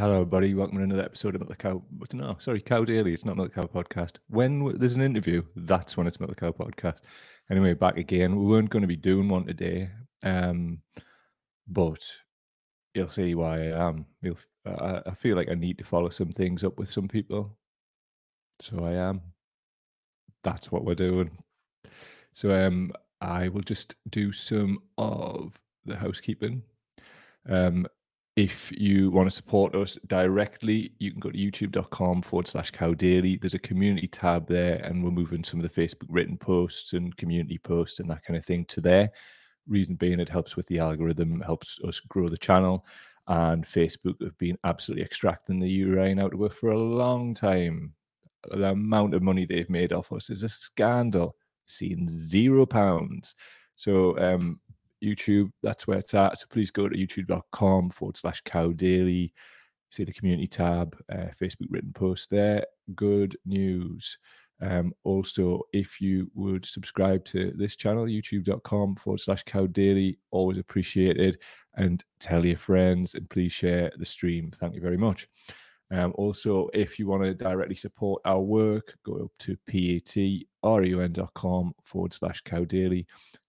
Hello, everybody. Welcome to another episode of the Cow. No, sorry, Cow Daily. It's not Milk Cow podcast. When there's an interview, that's when it's Milk the Cow podcast. Anyway, back again. We weren't going to be doing one today, um, but you'll see why I am. You'll, I, I feel like I need to follow some things up with some people, so I am. That's what we're doing. So um, I will just do some of the housekeeping. Um, if you want to support us directly, you can go to youtube.com forward slash cow daily. There's a community tab there, and we're moving some of the Facebook written posts and community posts and that kind of thing to there. Reason being, it helps with the algorithm, helps us grow the channel. And Facebook have been absolutely extracting the urine out of us for a long time. The amount of money they've made off us is a scandal. Seeing zero pounds. So um, YouTube, that's where it's at. So please go to youtube.com forward slash cow daily. See the community tab, uh, Facebook written post there. Good news. Um, also, if you would subscribe to this channel, youtube.com forward slash cow daily, always appreciated. And tell your friends and please share the stream. Thank you very much. Um, also, if you want to directly support our work, go up to patreon.com forward slash cow daily,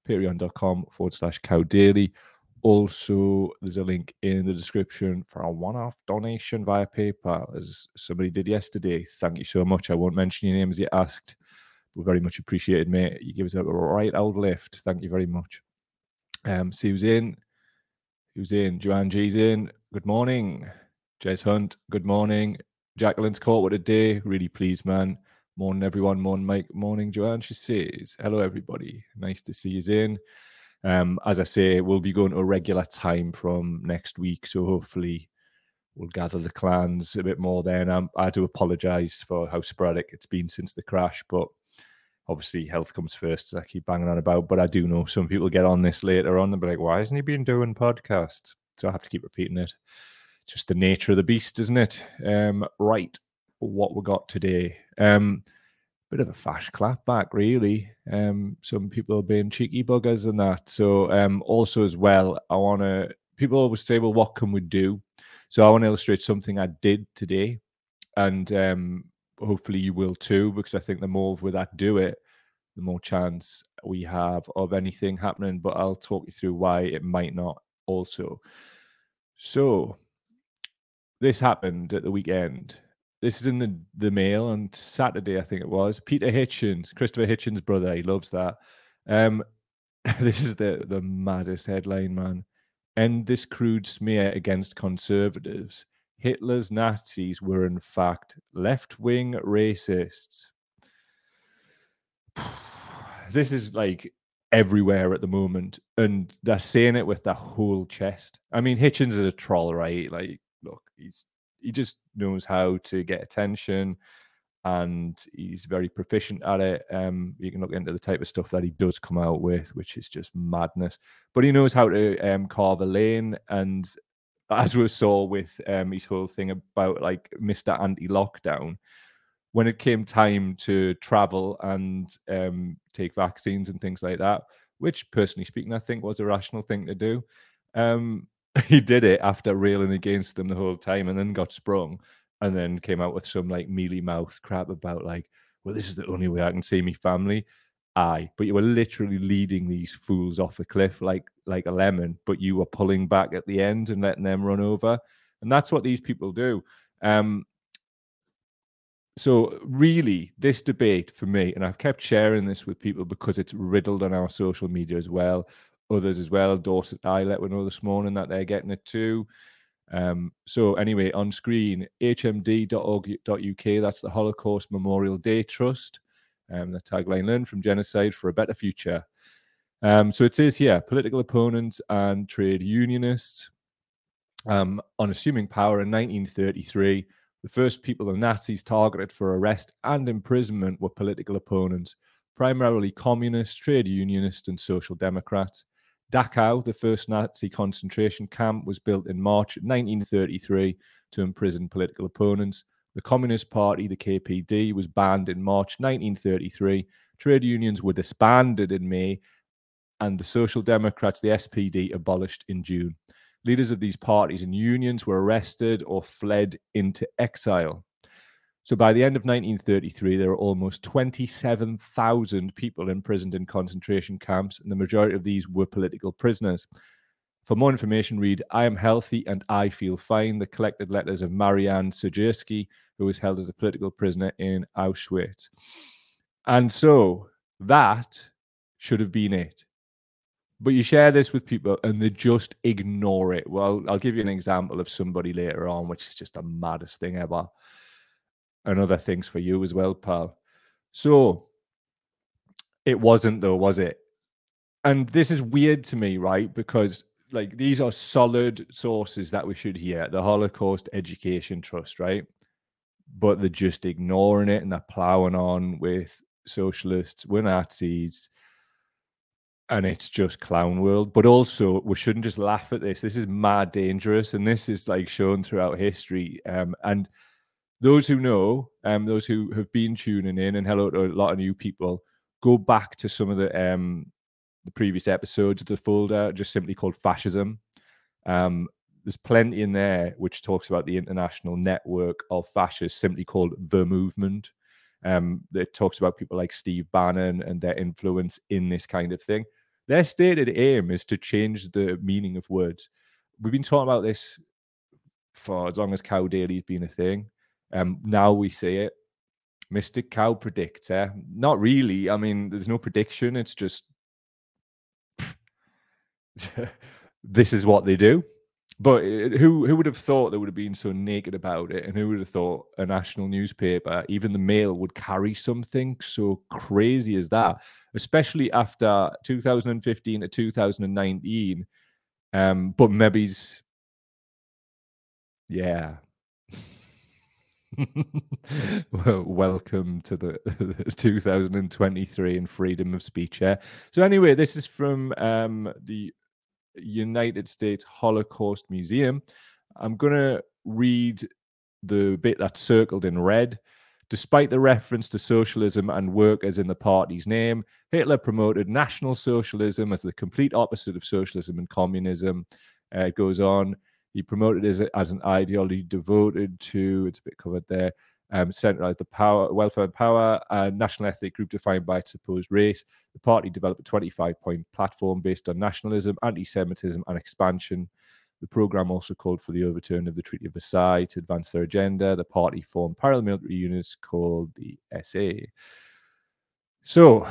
patreon.com forward slash cow daily. Also, there's a link in the description for a one off donation via PayPal, as somebody did yesterday. Thank you so much. I won't mention your name as you asked, but very much appreciated, mate. You give us a right old lift. Thank you very much. Um, see who's in. Who's in? Joanne G's in. Good morning. Jez Hunt, good morning. Jacqueline's caught with a day. Really pleased, man. Morning, everyone. Morning, Mike. Morning, Joanne. She says, Hello, everybody. Nice to see you in. Um, as I say, we'll be going to a regular time from next week. So hopefully we'll gather the clans a bit more then. Um, I do apologize for how sporadic it's been since the crash, but obviously health comes first, as I keep banging on about. But I do know some people get on this later on and be like, why hasn't he been doing podcasts? So I have to keep repeating it just the nature of the beast, isn't it? Um, right, what we got today. Um, bit of a fash clap back, really. Um, some people are being cheeky buggers and that. So, um, also as well, I want to. People always say, "Well, what can we do?" So, I want to illustrate something I did today, and um, hopefully you will too, because I think the more with that do it, the more chance we have of anything happening. But I'll talk you through why it might not. Also, so this happened at the weekend. This is in the, the mail on Saturday, I think it was. Peter Hitchens, Christopher Hitchens' brother, he loves that. Um, this is the the maddest headline, man. End this crude smear against conservatives. Hitler's Nazis were in fact left wing racists. This is like everywhere at the moment, and they're saying it with their whole chest. I mean, Hitchens is a troll, right? Like look, he's he just knows how to get attention and he's very proficient at it. Um, you can look into the type of stuff that he does come out with, which is just madness. But he knows how to um, carve a lane, and as we saw with um, his whole thing about like Mister Anti-Lockdown, when it came time to travel and um, take vaccines and things like that, which personally speaking, I think was a rational thing to do. Um, he did it after railing against them the whole time and then got sprung and then came out with some like mealy mouth crap about like, well, this is the only way I can see me family. Aye, but you were literally leading these fools off a cliff like like a lemon, but you were pulling back at the end and letting them run over. And that's what these people do. Um, so really, this debate for me, and I've kept sharing this with people because it's riddled on our social media as well others as well. Dorset I let we know this morning that they're getting it too. Um, so anyway, on screen, hmd.org.uk, that's the Holocaust Memorial Day Trust. Um, the tagline, learn from genocide for a better future. Um, so it says here, political opponents and trade unionists. Um, on assuming power in 1933, the first people the Nazis targeted for arrest and imprisonment were political opponents, primarily communists, trade unionists, and social democrats. Dachau, the first Nazi concentration camp, was built in March 1933 to imprison political opponents. The Communist Party, the KPD, was banned in March 1933. Trade unions were disbanded in May, and the Social Democrats, the SPD, abolished in June. Leaders of these parties and unions were arrested or fled into exile. So by the end of 1933, there were almost 27,000 people imprisoned in concentration camps, and the majority of these were political prisoners. For more information, read I Am Healthy and I Feel Fine, the collected letters of Marianne Sejersky, who was held as a political prisoner in Auschwitz. And so that should have been it. But you share this with people and they just ignore it. Well, I'll give you an example of somebody later on, which is just the maddest thing ever. And other things for you as well, pal. So it wasn't, though, was it? And this is weird to me, right? Because like these are solid sources that we should hear. The Holocaust Education Trust, right? But they're just ignoring it and they're plowing on with socialists, we're Nazis, and it's just clown world. But also, we shouldn't just laugh at this. This is mad dangerous, and this is like shown throughout history. Um, and those who know, um, those who have been tuning in, and hello to a lot of new people, go back to some of the um the previous episodes of the folder, just simply called fascism. Um, there's plenty in there which talks about the international network of fascists, simply called the movement. Um, it talks about people like Steve Bannon and their influence in this kind of thing. Their stated aim is to change the meaning of words. We've been talking about this for as long as Cow Daily's been a thing. Um, now we see it. Mystic Cow predicts, eh? Not really. I mean, there's no prediction. It's just this is what they do. But uh, who who would have thought they would have been so naked about it, and who would have thought a national newspaper, even the Mail, would carry something so crazy as that, especially after 2015 to 2019. Um, but maybe's, yeah. welcome to the 2023 and freedom of speech. Yeah. So anyway, this is from um, the United States Holocaust Museum. I'm going to read the bit that's circled in red. Despite the reference to socialism and workers in the party's name, Hitler promoted National Socialism as the complete opposite of socialism and communism. Uh, it goes on. He promoted it as, an ideology devoted to, it's a bit covered there, um, centralized the power, welfare and power, a national ethnic group defined by its supposed race. The party developed a 25 point platform based on nationalism, anti Semitism, and expansion. The program also called for the overturn of the Treaty of Versailles to advance their agenda. The party formed paramilitary units called the SA. So,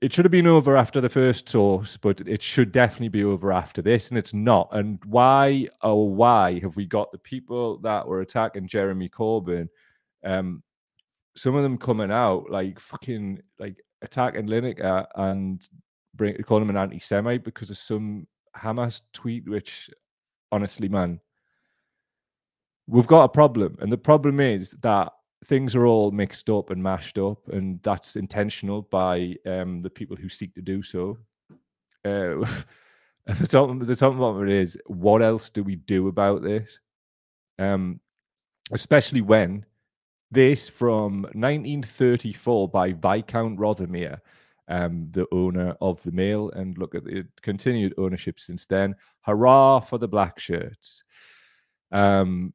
it should have been over after the first source, but it should definitely be over after this, and it's not. And why, oh, why have we got the people that were attacking Jeremy Corbyn? Um, some of them coming out like fucking like attacking Lineker and bring calling him an anti-Semite because of some Hamas tweet, which honestly, man, we've got a problem, and the problem is that things are all mixed up and mashed up, and that's intentional by um, the people who seek to do so. Uh, the top, the top of it is, what else do we do about this? Um, especially when this from 1934 by Viscount Rothermere, um, the owner of the Mail, and look at the continued ownership since then. Hurrah for the black shirts! Um,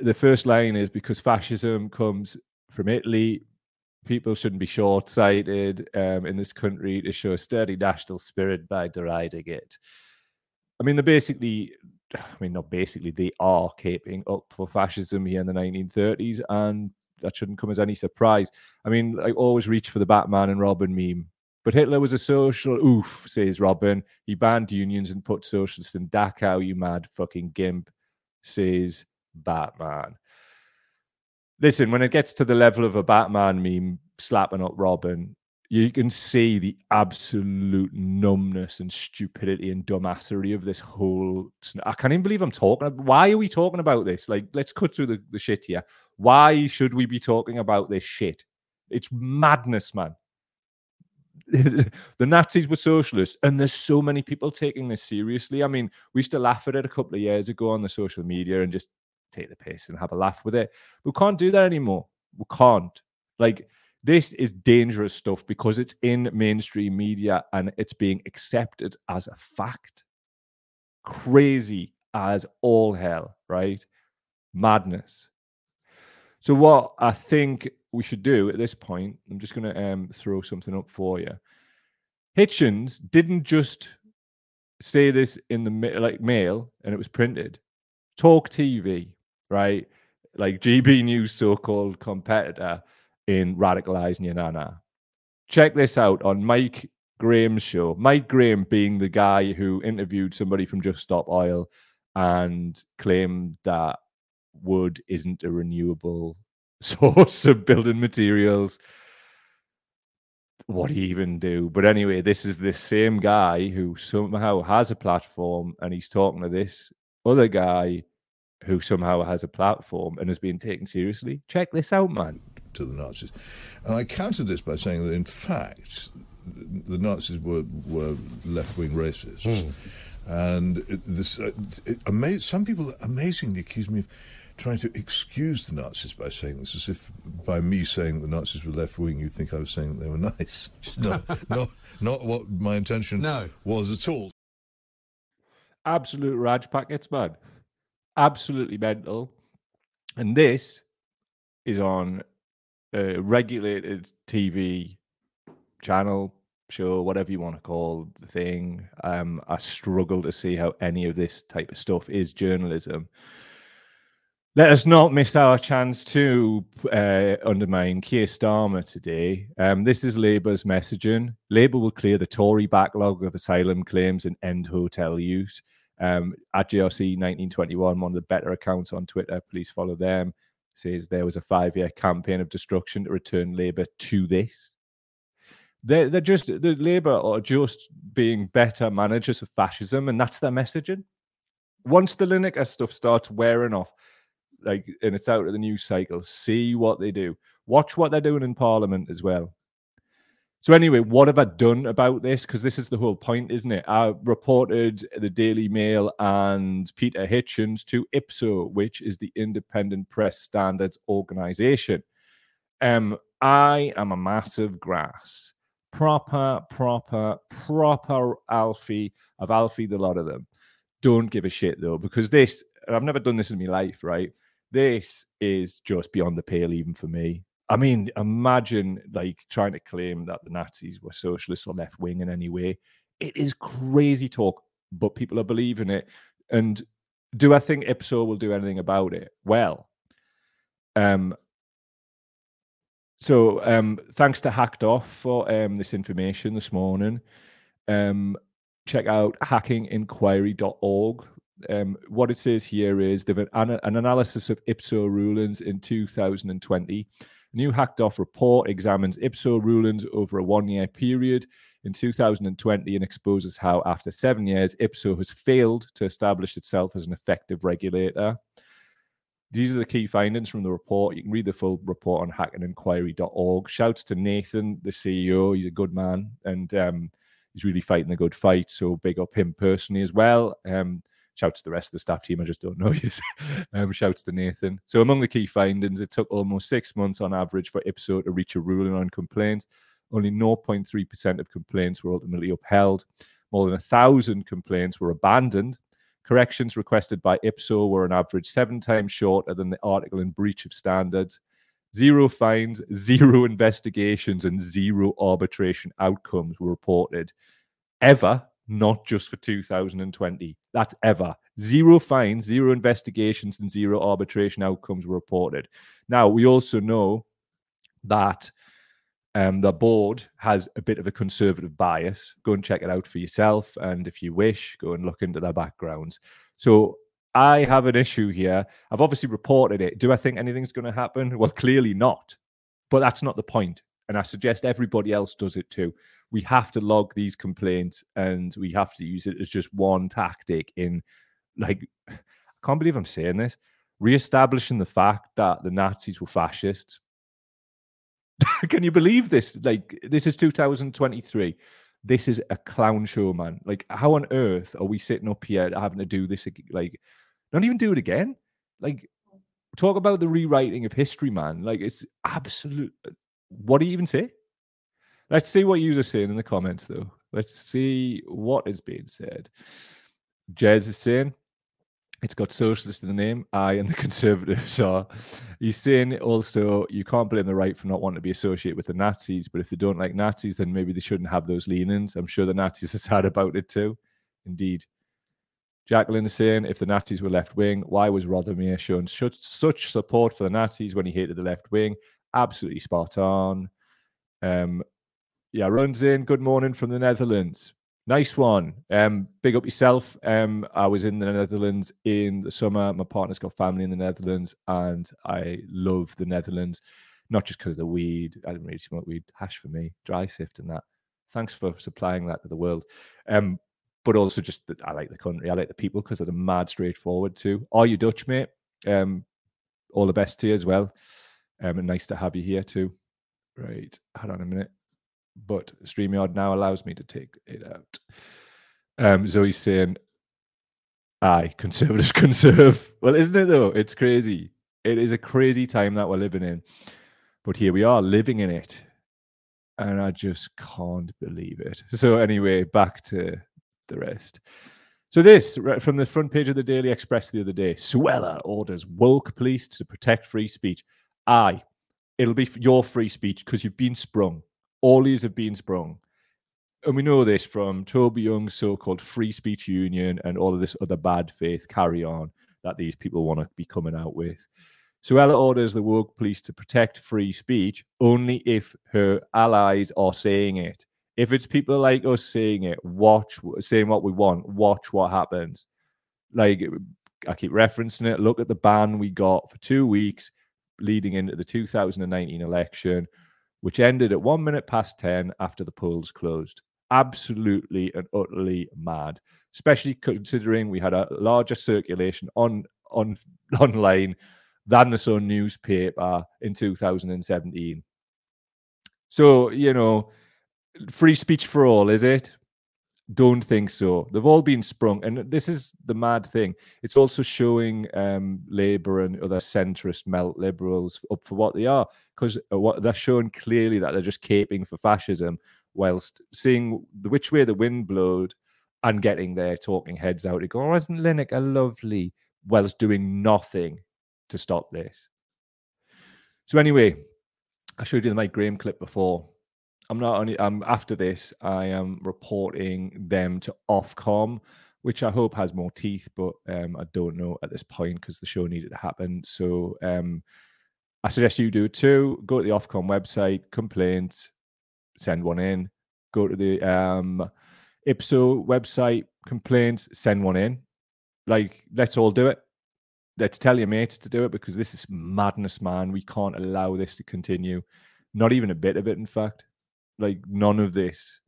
the first line is because fascism comes from Italy. People shouldn't be short sighted um, in this country to show a sturdy national spirit by deriding it. I mean, they're basically, I mean, not basically, they are caping up for fascism here in the 1930s, and that shouldn't come as any surprise. I mean, I always reach for the Batman and Robin meme. But Hitler was a social oof, says Robin. He banned unions and put socialists in Dachau, you mad fucking gimp, says Batman. Listen, when it gets to the level of a Batman meme slapping up Robin, you can see the absolute numbness and stupidity and dumbassery of this whole. I can't even believe I'm talking. Why are we talking about this? Like, let's cut through the, the shit here. Why should we be talking about this shit? It's madness, man. the Nazis were socialists, and there's so many people taking this seriously. I mean, we used to laugh at it a couple of years ago on the social media and just take the piss and have a laugh with it. We can't do that anymore. We can't. Like, this is dangerous stuff because it's in mainstream media and it's being accepted as a fact. crazy as all hell, right? Madness. So what I think we should do at this point, I'm just going to um, throw something up for you. Hitchens didn't just say this in the like mail and it was printed. Talk TV, right? Like GB News so-called competitor in radicalizing your nana. Check this out on Mike Graham's show. Mike Graham being the guy who interviewed somebody from Just Stop Oil and claimed that wood isn't a renewable source of building materials. What do you even do? But anyway, this is the same guy who somehow has a platform and he's talking to this other guy who somehow has a platform and is being taken seriously. Check this out, man. To the Nazis. And I countered this by saying that, in fact, the Nazis were, were left wing racists. Mm. And it, this, uh, it, it, some people amazingly accuse me of trying to excuse the Nazis by saying this, as if by me saying the Nazis were left wing, you'd think I was saying that they were nice. not, not, not what my intention no. was at all. Absolute Raj packets, man. Absolutely mental. And this is on a regulated TV channel, show, whatever you want to call the thing. Um, I struggle to see how any of this type of stuff is journalism. Let us not miss our chance to uh, undermine Keir Starmer today. Um, this is Labour's messaging. Labour will clear the Tory backlog of asylum claims and end hotel use. Um, at GRC 1921, one of the better accounts on Twitter, please follow them, says there was a five year campaign of destruction to return Labour to this. They're, they're just, the Labour are just being better managers of fascism, and that's their messaging. Once the Lineker stuff starts wearing off, like and it's out of the news cycle. See what they do. Watch what they're doing in Parliament as well. So anyway, what have I done about this? Because this is the whole point, isn't it? I reported the Daily Mail and Peter Hitchens to IPSO, which is the Independent Press Standards Organization. Um, I am a massive grass, proper, proper, proper Alfie. I've Alfie a lot of them. Don't give a shit though, because this I've never done this in my life, right? This is just beyond the pale, even for me. I mean, imagine like trying to claim that the Nazis were socialists or left wing in any way. It is crazy talk, but people are believing it. And do I think Ipso will do anything about it? Well, um, so um, thanks to Hacked Off for um, this information this morning. Um, check out hackinginquiry.org um, what it says here is they've an, an analysis of IPSO rulings in 2020. New hacked off report examines IPSO rulings over a one year period in 2020 and exposes how, after seven years, IPSO has failed to establish itself as an effective regulator. These are the key findings from the report. You can read the full report on hackinginquiry.org. Shouts to Nathan, the CEO. He's a good man and um, he's really fighting a good fight. So big up him personally as well. Um, Shouts to the rest of the staff team. I just don't know you. um, shouts to Nathan. So among the key findings, it took almost six months on average for IPSO to reach a ruling on complaints. Only 0.3% of complaints were ultimately upheld. More than a thousand complaints were abandoned. Corrections requested by IPSO were on average seven times shorter than the article in breach of standards. Zero fines, zero investigations, and zero arbitration outcomes were reported ever not just for 2020. That's ever. Zero fines, zero investigations, and zero arbitration outcomes were reported. Now, we also know that um, the board has a bit of a conservative bias. Go and check it out for yourself. And if you wish, go and look into their backgrounds. So I have an issue here. I've obviously reported it. Do I think anything's going to happen? Well, clearly not. But that's not the point. And I suggest everybody else does it too we have to log these complaints and we have to use it as just one tactic in like I can't believe I'm saying this, re-establishing the fact that the Nazis were fascists. Can you believe this? Like this is 2023. This is a clown show, man. Like how on earth are we sitting up here having to do this like not even do it again? Like talk about the rewriting of history, man. Like it's absolute what do you even say? Let's see what users saying in the comments, though. Let's see what is being said. Jez is saying it's got socialist in the name. I and the conservatives are. He's saying also you can't blame the right for not wanting to be associated with the Nazis, but if they don't like Nazis, then maybe they shouldn't have those leanings. I'm sure the Nazis are sad about it too. Indeed. Jacqueline is saying if the Nazis were left wing, why was Rothermere such, such support for the Nazis when he hated the left wing? Absolutely spot on. Um, yeah, runs in. Good morning from the Netherlands. Nice one. Um, big up yourself. Um, I was in the Netherlands in the summer. My partner's got family in the Netherlands, and I love the Netherlands. Not just because of the weed. I didn't really smoke weed. Hash for me, dry sift and that. Thanks for supplying that to the world. Um, but also just that I like the country. I like the people because they're mad straightforward too. Are you Dutch, mate? Um, all the best to you as well. Um, and nice to have you here too. Right, hold on a minute but StreamYard now allows me to take it out. Um, Zoe's saying, aye, conservatives conserve. Well, isn't it though? It's crazy. It is a crazy time that we're living in. But here we are living in it. And I just can't believe it. So, anyway, back to the rest. So, this from the front page of the Daily Express the other day Suella orders woke police to protect free speech. Aye, it'll be your free speech because you've been sprung all these have been sprung. And we know this from Toby Young's so called free speech union and all of this other bad faith carry on that these people want to be coming out with. Suella orders the woke police to protect free speech only if her allies are saying it. If it's people like us saying it, watch saying what we want, watch what happens. Like I keep referencing it. Look at the ban we got for two weeks leading into the 2019 election which ended at one minute past 10 after the polls closed. Absolutely and utterly mad, especially considering we had a larger circulation on, on online than the Sun newspaper in 2017. So, you know, free speech for all, is it? Don't think so. They've all been sprung, and this is the mad thing. It's also showing um, Labour and other centrist melt liberals up for what they are, because uh, what they're showing clearly that they're just caping for fascism, whilst seeing which way the wind blowed and getting their talking heads out to go, oh, isn't Lineker lovely? Whilst doing nothing to stop this. So anyway, I showed you the Mike Graham clip before. I'm not only um after this, I am reporting them to Ofcom, which I hope has more teeth, but um, I don't know at this point because the show needed to happen. So um, I suggest you do it too. Go to the Ofcom website, complaints, send one in. Go to the um, IPSO website, complaints, send one in. Like, let's all do it. Let's tell your mates to do it because this is madness, man. We can't allow this to continue. Not even a bit of it, in fact. Like none of this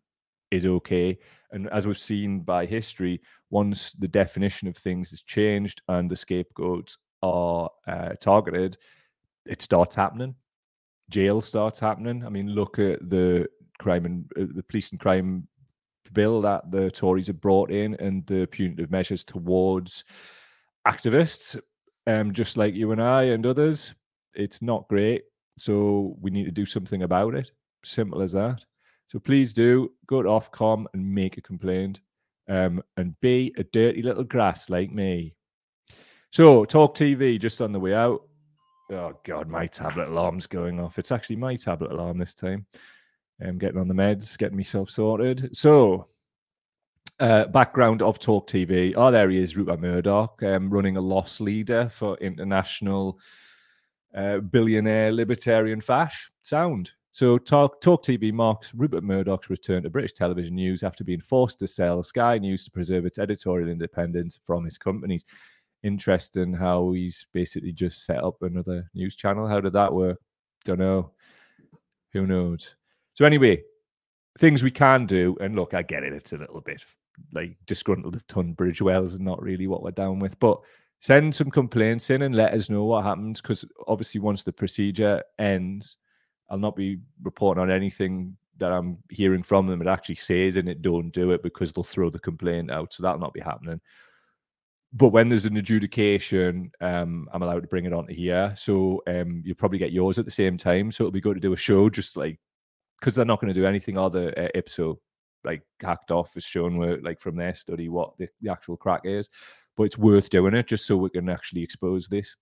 is okay. And as we've seen by history, once the definition of things is changed and the scapegoats are uh, targeted, it starts happening. Jail starts happening. I mean, look at the crime and uh, the police and crime bill that the Tories have brought in and the punitive measures towards activists, um, just like you and I and others. It's not great. So we need to do something about it. Simple as that. So please do go to Ofcom and make a complaint um, and be a dirty little grass like me. So, Talk TV just on the way out. Oh, God, my tablet alarm's going off. It's actually my tablet alarm this time. I'm getting on the meds, getting myself sorted. So, uh, background of Talk TV. Oh, there he is, Rupert Murdoch, um, running a loss leader for international uh, billionaire libertarian fash. Sound. So Talk, Talk TV marks Rupert Murdoch's return to British television news after being forced to sell Sky News to preserve its editorial independence from his companies. Interesting how he's basically just set up another news channel. How did that work? Don't know. Who knows? So anyway, things we can do, and look, I get it. It's a little bit like disgruntled Tunbridge Wells is not really what we're down with, but send some complaints in and let us know what happens because obviously once the procedure ends I'll not be reporting on anything that I'm hearing from them. It actually says in it, don't do it because they'll throw the complaint out. So that'll not be happening. But when there's an adjudication, um, I'm allowed to bring it onto here. So um, you'll probably get yours at the same time. So it'll be good to do a show just like because they're not going to do anything other uh, IPSO. like hacked off is shown where like from their study what the, the actual crack is. But it's worth doing it just so we can actually expose this.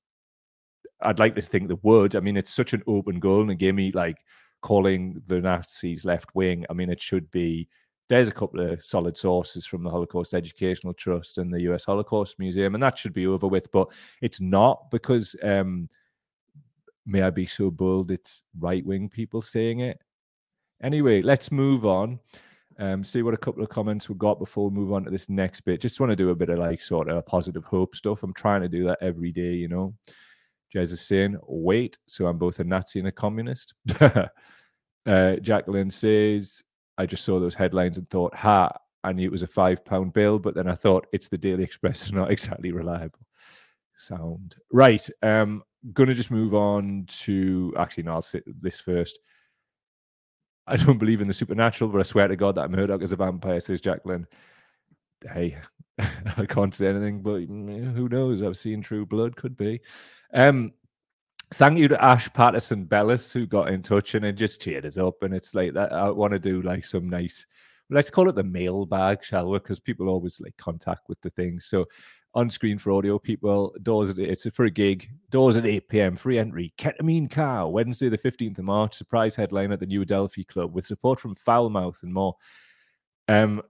I'd like to think the would. I mean, it's such an open goal, and give me like calling the Nazis left wing. I mean, it should be. There's a couple of solid sources from the Holocaust Educational Trust and the U.S. Holocaust Museum, and that should be over with. But it's not because, um, may I be so bold, it's right wing people saying it. Anyway, let's move on. Um, see what a couple of comments we got before we move on to this next bit. Just want to do a bit of like sort of positive hope stuff. I'm trying to do that every day, you know. Jez is saying, wait, so I'm both a Nazi and a communist. uh, Jacqueline says, I just saw those headlines and thought, ha, I knew it was a five pound bill, but then I thought it's the Daily Express, and not exactly reliable. Sound right. Um, gonna just move on to actually, no, I'll this first. I don't believe in the supernatural, but I swear to God that Murdoch is a vampire, says Jacqueline. Hey, I can't say anything, but mm, who knows? I've seen True Blood, could be. Um, thank you to Ash Patterson Bellis who got in touch and it just cheered us up. And it's like that. I want to do like some nice, let's call it the mailbag, shall we? Because people always like contact with the things. So on screen for audio people, doors at it's for a gig, doors at 8 p.m. Free entry, ketamine car, Wednesday the 15th of March, surprise headline at the New Adelphi Club with support from Foulmouth and more. Um,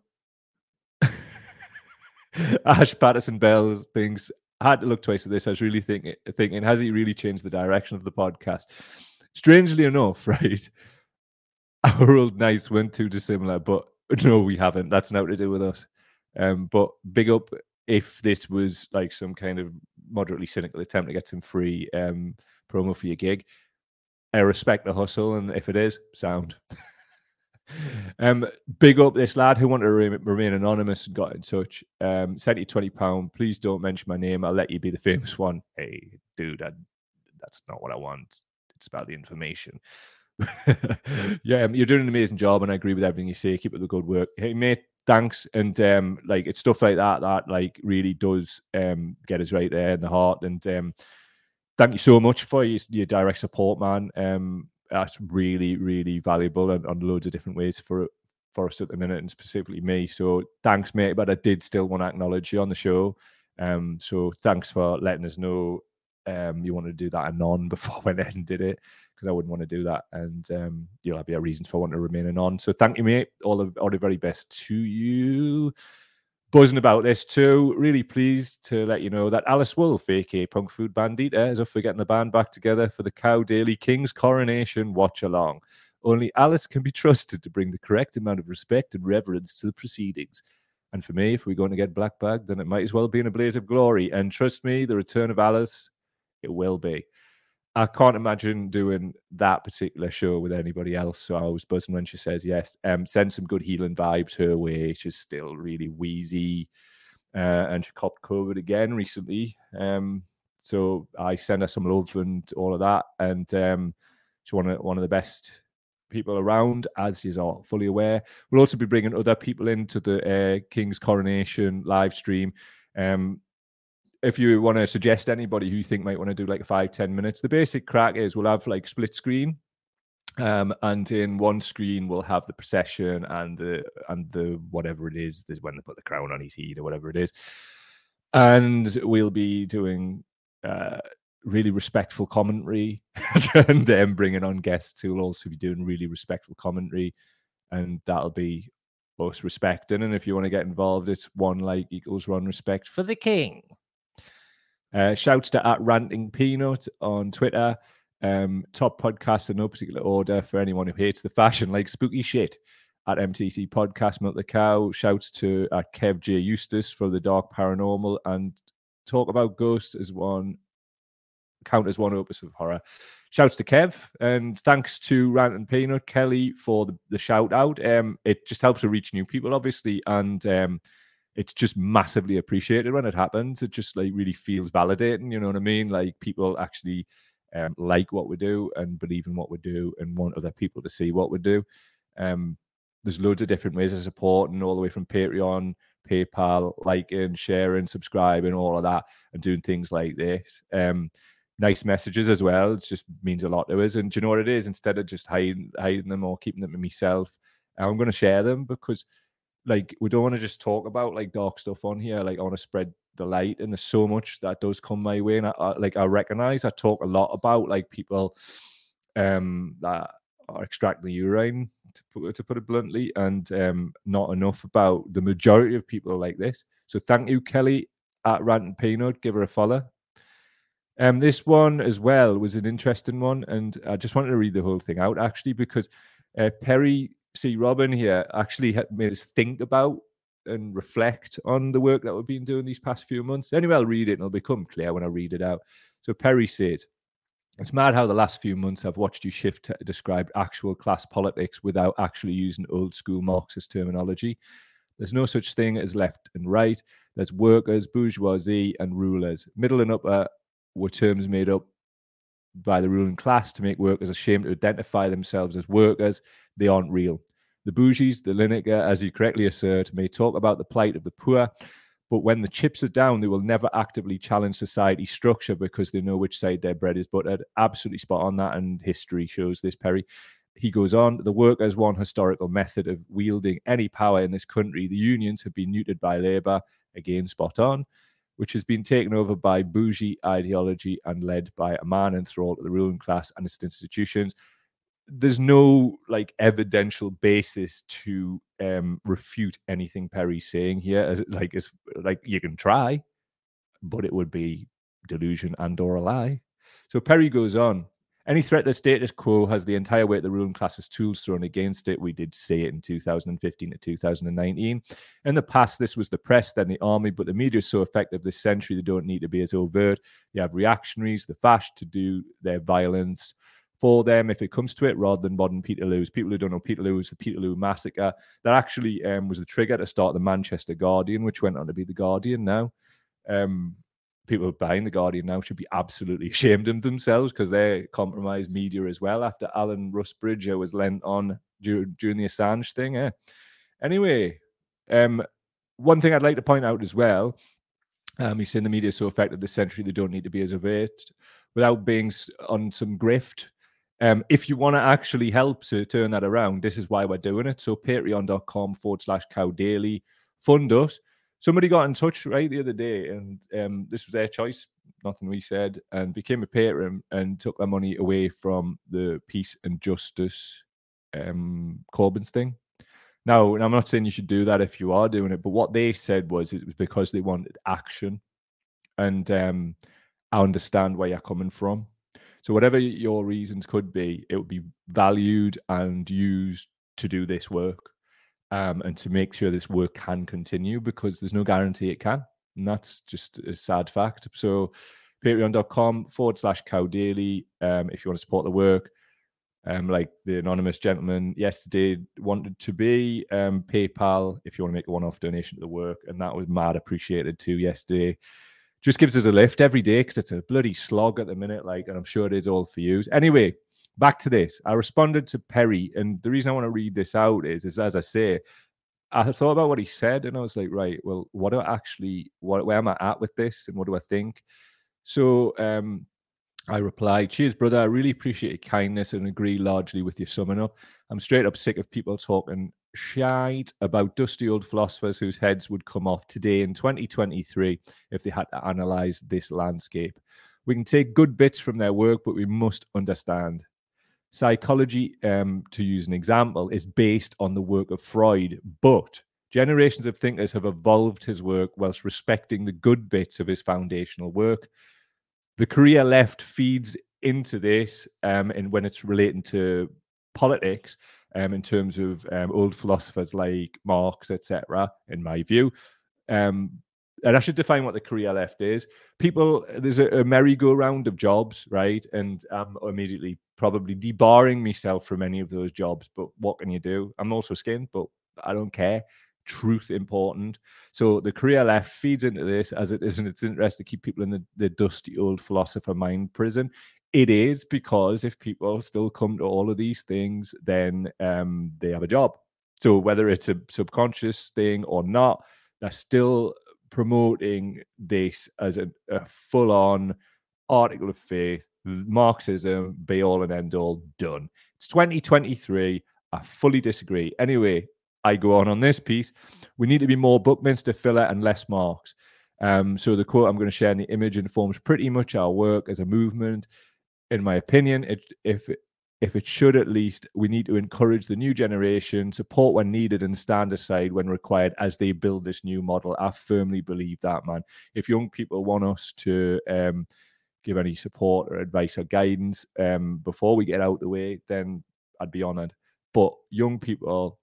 Ash Patterson Bell thinks I had to look twice at this. I was really thinking, thinking, has he really changed the direction of the podcast? Strangely enough, right? Our old nights weren't too dissimilar, but no, we haven't. That's nothing to do with us. Um, but big up if this was like some kind of moderately cynical attempt to get some free um, promo for your gig. I respect the hustle, and if it is, sound. Um, big up this lad who wanted to re- remain anonymous and got in touch. Um, sent you twenty pound. Please don't mention my name. I'll let you be the famous one. Hey, dude, I, that's not what I want. It's about the information. yeah, um, you're doing an amazing job, and I agree with everything you say. Keep up the good work. Hey, mate, thanks. And um, like it's stuff like that that like really does um get us right there in the heart. And um, thank you so much for your, your direct support, man. Um, that's really really valuable and on loads of different ways for for us at the minute and specifically me. So thanks mate but i did still want to acknowledge you on the show. Um so thanks for letting us know um you want to do that anon before Ed did it because I wouldn't want to do that and um you'll have your reasons for wanting to remain anon. So thank you mate. All the all the very best to you buzzing about this too. Really pleased to let you know that Alice Wolf, aka Punk Food Bandita, eh, is up for getting the band back together for the Cow Daily King's Coronation Watch Along. Only Alice can be trusted to bring the correct amount of respect and reverence to the proceedings. And for me, if we're going to get black bagged, then it might as well be in a blaze of glory. And trust me, the return of Alice, it will be. I can't imagine doing that particular show with anybody else. So I was buzzing when she says yes. Um, send some good healing vibes her way. She's still really wheezy, uh, and she copped COVID again recently. Um, so I send her some love and all of that. And um, she's one of one of the best people around, as she's all fully aware. We'll also be bringing other people into the uh, King's coronation live stream. Um, if you want to suggest anybody who you think might want to do like five ten minutes, the basic crack is we'll have like split screen. Um, and in one screen we'll have the procession and the and the whatever it is, there's when they put the crown on his head or whatever it is. And we'll be doing uh, really respectful commentary and then bringing on guests who will also be doing really respectful commentary. And that'll be us respecting. And if you want to get involved, it's one like equals one respect for the king. Uh, shouts to at Ranting Peanut on Twitter. Um, top podcast in no particular order for anyone who hates the fashion like spooky shit at MTC Podcast Milk the Cow. Shouts to at Kev J Eustace for the dark paranormal and talk about ghosts as one count as one opus of horror. Shouts to Kev and thanks to Ranting Peanut Kelly for the, the shout out. Um, it just helps to reach new people, obviously, and um, it's just massively appreciated when it happens. It just like really feels validating. You know what I mean? Like people actually um, like what we do and believe in what we do and want other people to see what we do. Um, there's loads of different ways of supporting, all the way from Patreon, PayPal, liking, sharing, subscribing, all of that, and doing things like this. Um, nice messages as well. It just means a lot to us. And do you know what it is? Instead of just hiding, hiding them or keeping them to myself, I'm going to share them because like we don't want to just talk about like dark stuff on here. Like I want to spread the light, and there's so much that does come my way. And I, I like I recognize I talk a lot about like people um that are extracting the urine to put, to put it bluntly, and um, not enough about the majority of people like this. So thank you, Kelly at Ranting Peanut. Give her a follow. Um, this one as well was an interesting one, and I just wanted to read the whole thing out actually because uh, Perry C. Robin here actually had made us think about and reflect on the work that we've been doing these past few months. Anyway, I'll read it and it'll become clear when I read it out. So Perry says, it's mad how the last few months I've watched you shift to describe actual class politics without actually using old school Marxist terminology. There's no such thing as left and right. There's workers, bourgeoisie, and rulers. Middle and upper were terms made up by the ruling class to make workers ashamed to identify themselves as workers. They aren't real. The bougies, the Lineker, as you correctly assert, may talk about the plight of the poor, but when the chips are down, they will never actively challenge society structure because they know which side their bread is buttered. Absolutely spot on that, and history shows this, Perry. He goes on, the workers' one historical method of wielding any power in this country. The unions have been neutered by Labour, again, spot on, which has been taken over by bougie ideology and led by a man enthralled to the ruling class and its institutions there's no like evidential basis to um, refute anything Perry's saying here. As like it's like you can try, but it would be delusion and or a lie. So Perry goes on. Any threat to status quo has the entire weight of the ruling class's tools thrown against it. We did say it in 2015 to 2019. In the past, this was the press, then the army, but the media is so effective this century they don't need to be as overt. You have reactionaries, the fash to do their violence for them if it comes to it, rather than modern Peterloo's. People who don't know Peterloo's, the Peterloo massacre, that actually um, was the trigger to start the Manchester Guardian, which went on to be the Guardian now. Um, people buying the Guardian now should be absolutely ashamed of themselves because they're compromised media as well after Alan Rusbridger was lent on during, during the Assange thing. Eh? Anyway, um, one thing I'd like to point out as well um, he's saying the media is so affected this century they don't need to be as overt without being on some grift. Um, if you want to actually help to turn that around, this is why we're doing it. So patreon.com forward slash cow daily. Fund us. Somebody got in touch right the other day, and um, this was their choice, nothing we said, and became a patron and took their money away from the peace and justice um, Corbyn's thing. Now, I'm not saying you should do that if you are doing it, but what they said was it was because they wanted action. And um, I understand where you're coming from. So whatever your reasons could be, it would be valued and used to do this work um, and to make sure this work can continue because there's no guarantee it can. And that's just a sad fact. So patreon.com forward slash cow daily um, if you want to support the work. Um, like the anonymous gentleman yesterday wanted to be um, PayPal if you want to make a one-off donation to the work, and that was mad appreciated too yesterday just gives us a lift every day because it's a bloody slog at the minute. Like, and I'm sure it is all for you. Anyway, back to this. I responded to Perry, and the reason I want to read this out is, is as I say, I thought about what he said, and I was like, right, well, what do I actually, what, where am I at with this, and what do I think? So, um, I replied, Cheers, brother. I really appreciate your kindness and agree largely with your summing up. I'm straight up sick of people talking shite about dusty old philosophers whose heads would come off today in 2023 if they had to analyze this landscape. We can take good bits from their work, but we must understand. Psychology, um, to use an example, is based on the work of Freud, but generations of thinkers have evolved his work whilst respecting the good bits of his foundational work. The career left feeds into this, um, and when it's relating to politics, um, in terms of um, old philosophers like Marx, etc. In my view, um, and I should define what the career left is. People, there's a, a merry-go-round of jobs, right? And I'm immediately probably debarring myself from any of those jobs. But what can you do? I'm also skinned, but I don't care. Truth important. So the career left feeds into this as it is in its interest to keep people in the, the dusty old philosopher mind prison it is because if people still come to all of these things, then um, they have a job. So whether it's a subconscious thing or not, they're still promoting this as a, a full-on article of faith, Marxism, be all and end all, done. It's 2023. I fully disagree. Anyway, I go on on this piece. We need to be more Buckminster Fuller and less Marx. Um, so the quote I'm going to share in the image informs pretty much our work as a movement. In my opinion, it, if if it should at least, we need to encourage the new generation, support when needed, and stand aside when required as they build this new model. I firmly believe that, man. If young people want us to um, give any support or advice or guidance um, before we get out the way, then I'd be honored. But young people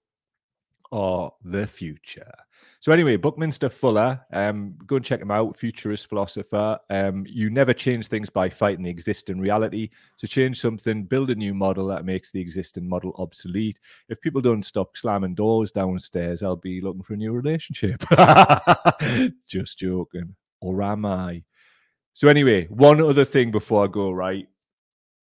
are the future. So anyway, Buckminster Fuller, um, go and check him out. Futurist philosopher. Um, you never change things by fighting the existing reality. To change something, build a new model that makes the existing model obsolete. If people don't stop slamming doors downstairs, I'll be looking for a new relationship. Just joking. Or am I? So anyway, one other thing before I go, right?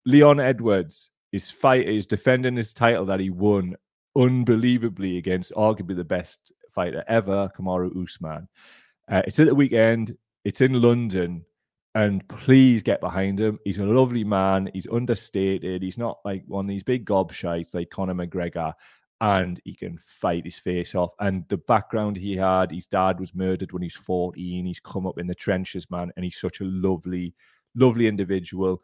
Leon Edwards is fight is defending his title that he won unbelievably against arguably the best fighter ever, Kamaru Usman. Uh, it's at the weekend. It's in London, and please get behind him. He's a lovely man. He's understated. He's not like one of these big gobshites like Conor McGregor, and he can fight his face off. And the background he had, his dad was murdered when he was 14. He's come up in the trenches, man, and he's such a lovely, lovely individual.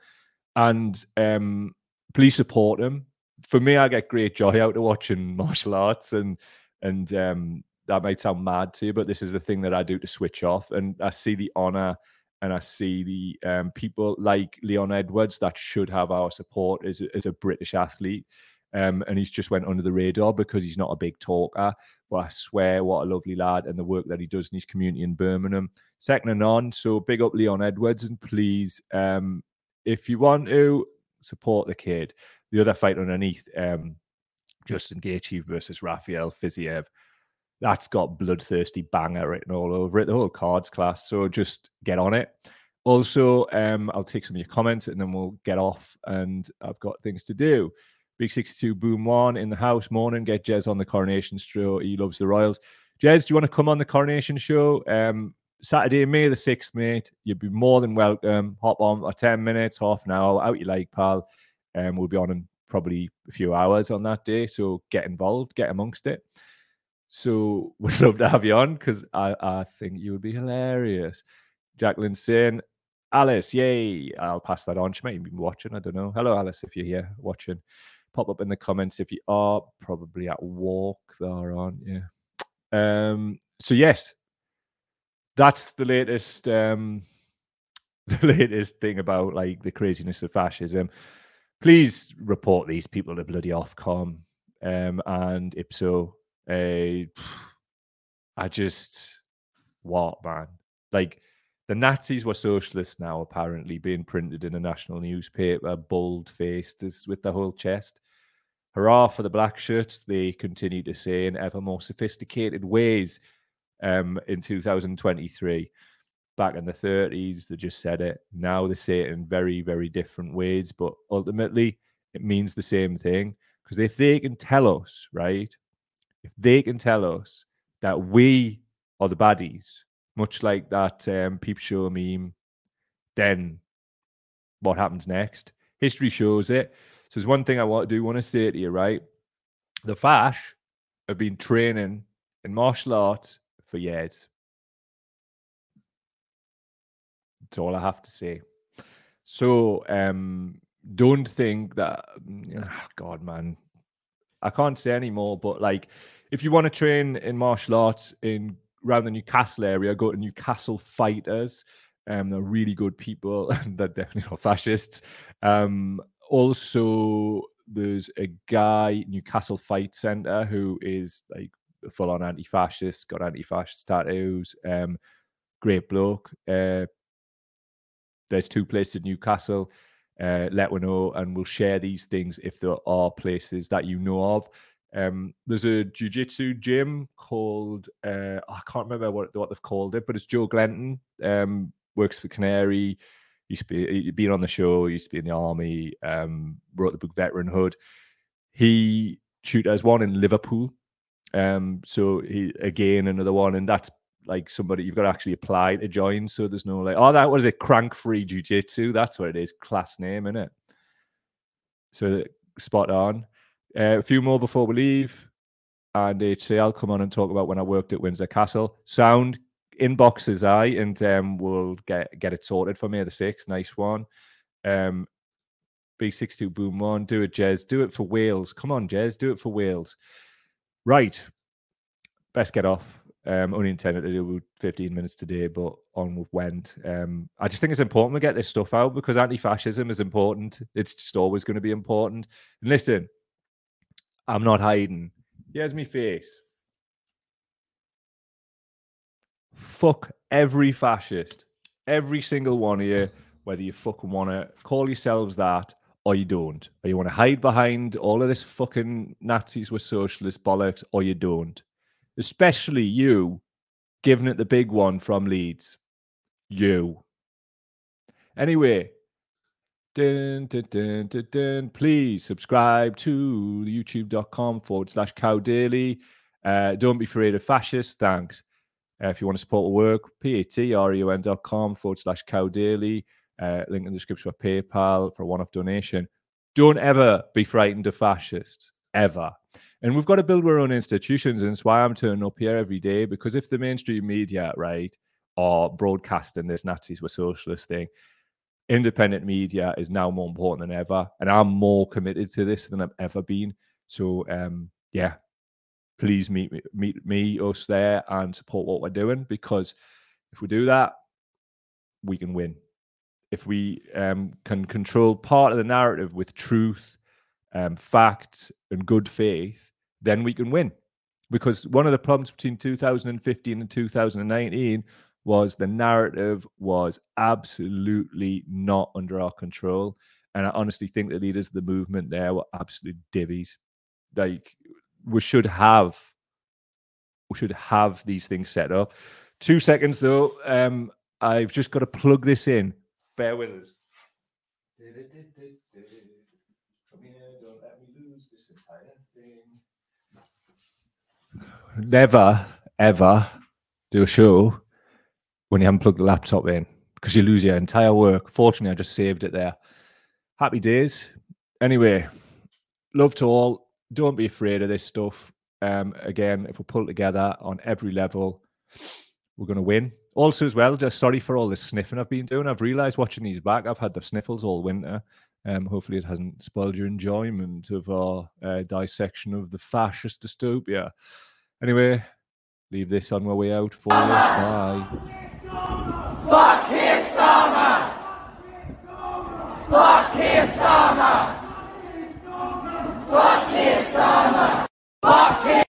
And um, please support him for me, I get great joy out of watching martial arts, and and um, that might sound mad to you, but this is the thing that I do to switch off, and I see the honor and I see the um, people like Leon Edwards that should have our support as as a British athlete. Um, and he's just went under the radar because he's not a big talker. But I swear, what a lovely lad, and the work that he does in his community in Birmingham, second and on. So big up Leon Edwards, and please, um, if you want to support the kid, the other fight underneath, um, Justin Gaethje versus Rafael Fiziev, that's got bloodthirsty banger written all over it. The whole cards class. So just get on it. Also, um, I'll take some of your comments and then we'll get off. And I've got things to do. Big 62 Boom One in the house. Morning. Get Jez on the coronation show. He loves the Royals. Jez, do you want to come on the coronation show? Um, Saturday, May the 6th, mate. You'd be more than welcome. Hop on for 10 minutes, half an hour, out you like, pal. Um, we'll be on in probably a few hours on that day. So get involved, get amongst it. So we'd love to have you on because I, I think you would be hilarious. Jacqueline saying, Alice, yay. I'll pass that on. She might be watching. I don't know. Hello, Alice, if you're here watching. Pop up in the comments if you are probably at walk there, aren't you? Um, so yes, that's the latest um the latest thing about like the craziness of fascism please report these people to bloody Ofcom um, and Ipso. Uh, I just what man like the Nazis were socialists now apparently being printed in a national newspaper, bold faced with the whole chest. Hurrah for the black shirts! They continue to say in ever more sophisticated ways um, in 2023 back in the 30s, they just said it. Now they say it in very, very different ways, but ultimately it means the same thing. Because if they can tell us, right, if they can tell us that we are the baddies, much like that um, peep show meme, then what happens next? History shows it. So there's one thing I want to do, want to say to you, right? The Fash have been training in martial arts for years. That's all I have to say. So um, don't think that oh God, man, I can't say anymore. But like, if you want to train in martial arts in around the Newcastle area, go to Newcastle Fighters. Um, they're really good people. they're definitely not fascists. Um, also, there's a guy Newcastle Fight Center who is like full on anti-fascist, got anti-fascist tattoos. Um, great bloke. Uh, there's two places in Newcastle. Uh, let me know, and we'll share these things if there are places that you know of. Um, there's a jiu-jitsu gym called uh, I can't remember what what they've called it, but it's Joe Glenton. Um, works for Canary. Used to be been on the show. Used to be in the army. Um, wrote the book Veteranhood. He shoot as one in Liverpool. Um, so he again another one, and that's like somebody you've got to actually apply to join. So there's no like, oh, that was it, crank free jujitsu. That's what it is. Class name, isn't it? So spot on. Uh, a few more before we leave. and HC. I'll come on and talk about when I worked at Windsor Castle. Sound inboxes I and um, we'll get get it sorted for me the six, Nice one. Um, B62 Boom One, do it, Jez. Do it for Wales. Come on, Jez, do it for Wales. Right. Best get off. Um, only intended to do 15 minutes today, but on went. Um, I just think it's important to get this stuff out because anti-fascism is important. It's just always going to be important. And listen, I'm not hiding. Here's my face. Fuck every fascist, every single one of you, whether you fucking want to call yourselves that or you don't. Or you want to hide behind all of this fucking Nazis with socialist bollocks or you don't. Especially you, giving it the big one from Leeds. You. Anyway, Dun, dun, dun. Please subscribe to youtube.com forward slash cow daily. Uh, don't be afraid of fascists. Thanks. Uh, if you want to support the work, patreon.com forward slash cow daily. Uh, link in the description for PayPal for a one off donation. Don't ever be frightened of fascists, ever. And we've got to build our own institutions. And it's why I'm turning up here every day because if the mainstream media, right, are broadcasting this Nazis were socialist thing, independent media is now more important than ever, and I'm more committed to this than I've ever been. So, um, yeah, please meet me, meet me, us there, and support what we're doing because if we do that, we can win. If we um, can control part of the narrative with truth, um, facts, and good faith, then we can win. Because one of the problems between 2015 and 2019 was the narrative was absolutely not under our control. And I honestly think the leaders of the movement there were absolute divvies. Like we should have we should have these things set up. Two seconds though. Um, I've just got to plug this in. Bear with us. Here, don't let me lose this entire thing. Never, ever do a show when you haven't plugged the laptop in because you lose your entire work. Fortunately, I just saved it there. Happy days. Anyway, love to all. Don't be afraid of this stuff. Um, again, if we pull together on every level, we're going to win. Also, as well, just sorry for all the sniffing I've been doing. I've realized watching these back, I've had the sniffles all winter. Um, hopefully, it hasn't spoiled your enjoyment of our uh, dissection of the fascist dystopia. Anyway, leave this on my way out for you. Bye. Fuck his Fuck his Fuck his Fuck Keir